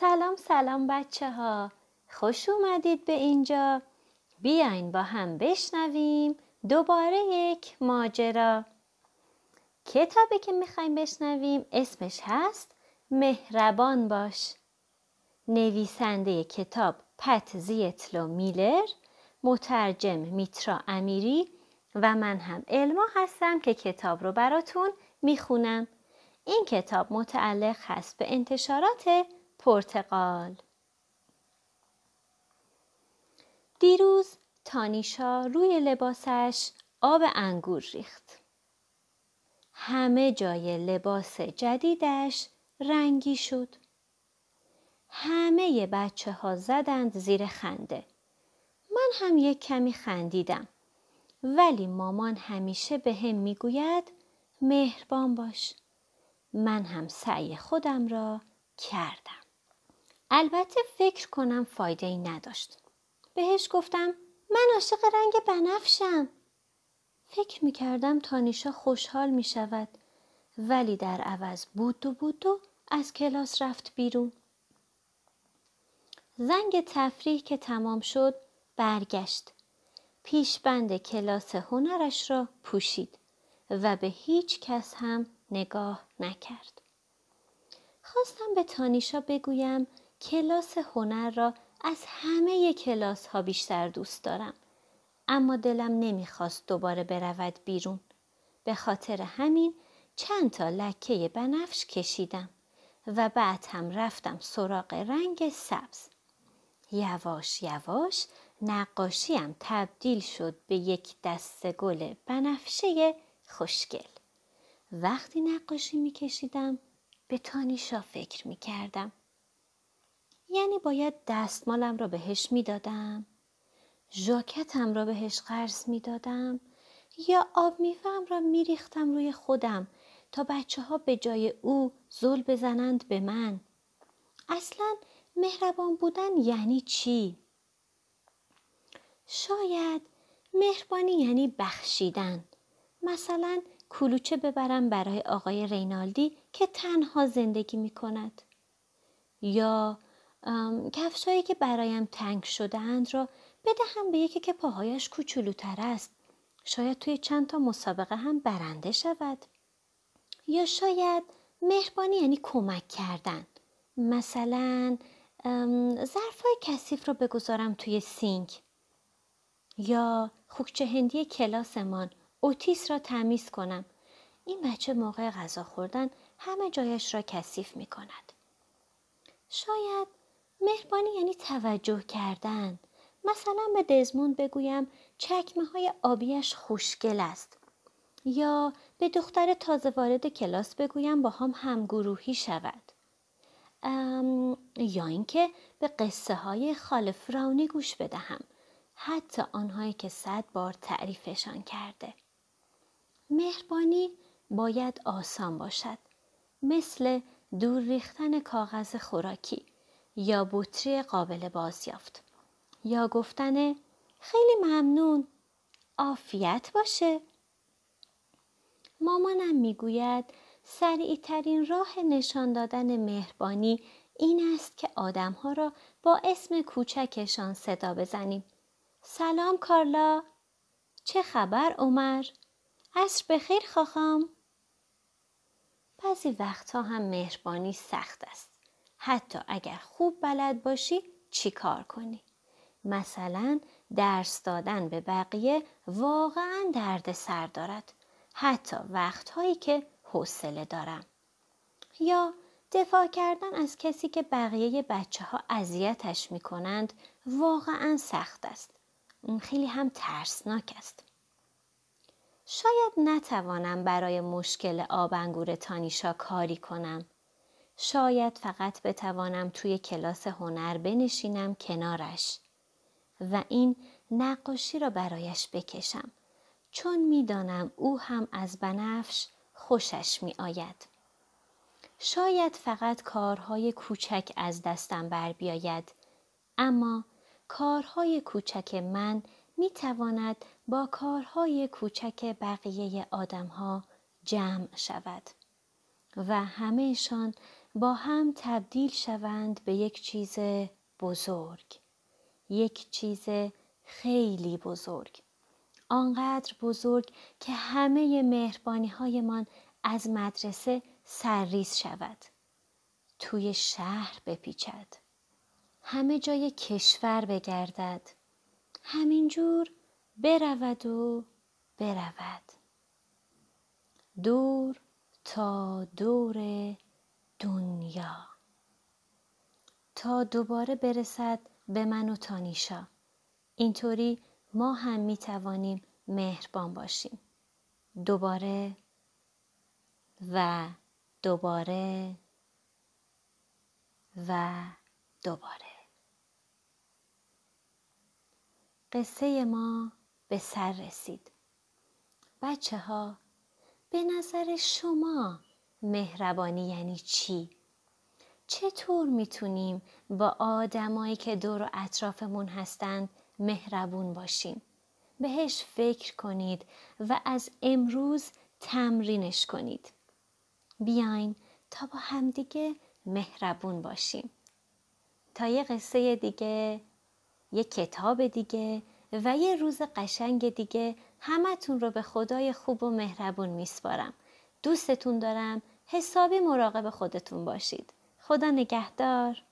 سلام سلام بچه ها خوش اومدید به اینجا. بیاین با هم بشنویم دوباره یک ماجرا. کتابی که می‌خوایم بشنویم اسمش هست مهربان باش. نویسنده کتاب پت زیتلو میلر مترجم میترا امیری و من هم علما هستم که کتاب رو براتون می‌خونم. این کتاب متعلق هست به انتشارات پرتقال دیروز تانیشا روی لباسش آب انگور ریخت. همه جای لباس جدیدش رنگی شد. همه بچه ها زدند زیر خنده. من هم یک کمی خندیدم. ولی مامان همیشه به هم می‌گوید مهربان باش. من هم سعی خودم را کردم. البته فکر کنم فایده ای نداشت. بهش گفتم من عاشق رنگ بنفشم. فکر می کردم تانیشا خوشحال می شود ولی در عوض بود و بود و از کلاس رفت بیرون. زنگ تفریح که تمام شد برگشت. پیشبند کلاس هنرش را پوشید و به هیچ کس هم نگاه نکرد. خواستم به تانیشا بگویم کلاس هنر را از همه کلاس ها بیشتر دوست دارم. اما دلم نمی‌خواست دوباره برود بیرون. به خاطر همین چند تا لکه بنفش کشیدم و بعد هم رفتم سراغ رنگ سبز. یواش یواش نقاشیم تبدیل شد به یک دست گل بنفشه خوشگل. وقتی نقاشی میکشیدم به تانیشا فکر می‌کردم. یعنی باید دستمالم را بهش می‌دادم. ژاکتم را بهش قرض می‌دادم. یا آب میوهام را میریختم روی خودم تا بچه ها به جای او زل بزنند به من. اصلا مهربان بودن یعنی چی؟ شاید مهربانی یعنی بخشیدن. مثلا کلوچه ببرم برای آقای رینالدی که تنها زندگی می کند یا کفشایی که برایم تنگ شدهاند را بدهم به یکی که پاهایش کوچولوتر است. شاید توی چند تا مسابقه هم برنده شود. یا شاید مهربانی یعنی کمک کردن. مثلا ظرفای کثیف رو بگذارم توی سینک. یا خوکچه هندی کلاسمان اوتیس را تمیز کنم. این بچه موقع غذا خوردن همه جایش را کثیف می کند. شاید مهربانی یعنی توجه کردن. مثلا به دزموند بگویم چکمه های آبیش خوشگل است. یا به دختر تازه وارد کلاس بگویم با هم همگروهی شود. یا اینکه به قصه های خال فراونی گوش بدهم. حتی آنهایی که صد بار تعریفشان کرده. مهربانی باید آسان باشد. مثل دور ریختن کاغذ خوراکی. یا بطری قابل بازیافت یا گفتن خیلی ممنون عافیت باشه مامانم می‌گوید سریع ترین راه نشان دادن مهربانی این است که آدمها را با اسم کوچکشان صدا بزنیم. سلام کارلا. چه خبر عمر؟ عصر بخیر خواهم. بعضی وقتها هم مهربانی سخت است. حتی اگر خوب بلد باشی چی کار کنی؟ مثلا درس دادن به بقیه واقعا درد سر دارد. حتی وقتهایی که حوصله دارم. یا دفاع کردن از کسی که بقیه بچه ها اذیتش می کنند واقعا سخت است. اون خیلی هم ترسناک است. شاید نتوانم برای مشکل آبنگور تانیشا کاری کنم شاید فقط بتوانم توی کلاس هنر بنشینم کنارش و این نقاشی را برایش بکشم چون می‌دانم او هم از بنفش خوشش می آید. شاید فقط کارهای کوچک از دستم بر بیاید اما کارهای کوچک من می تواند با کارهای کوچک بقیه آدمها جمع شود و همهشان با هم تبدیل شوند به یک چیز بزرگ. یک چیز خیلی بزرگ. آنقدر بزرگ که همه مهربانی هایمان از مدرسه سرریز شود. توی شهر بپیچد. همه جای کشور بگردد. همینجور برود و برود. دور تا دور دنیا. تا دوباره برسد به من و تانیشا. اینطوری ما هم می توانیم مهربان باشیم. دوباره و دوباره و دوباره. قصه ما به سر رسید. بچه ها به نظر شما مهربانی یعنی چی؟ چطور می‌تونیم با آدمایی که دور و اطرافمون هستند مهربون باشیم؟ بهش فکر کنید و از امروز تمرینش کنید. بیاین تا با همدیگه مهربون باشیم. تا یه قصه دیگه، یه کتاب دیگه و یه روز قشنگ دیگه همتون رو به خدای خوب و مهربون میسپارم. دوستتون دارم حسابی مراقب خودتون باشید. خدا نگهدار.